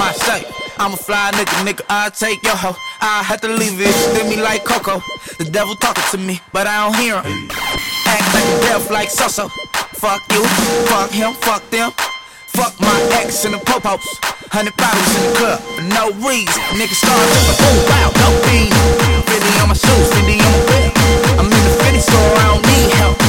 I say. I'm a fly nigga, nigga, I'll take your hoe. I have to leave it, spin me like Coco. The devil talking to me, but I don't hear him. Act like a deaf like so-so. Fuck you, fuck him, fuck them. Fuck my ex and the popos. Hundred bottles in the club for no reason. Nigga start tripping, oh wow, no fiend. Fendi on my shoes, Fendi on my whip. I'm in the Fendi store, I don't need help.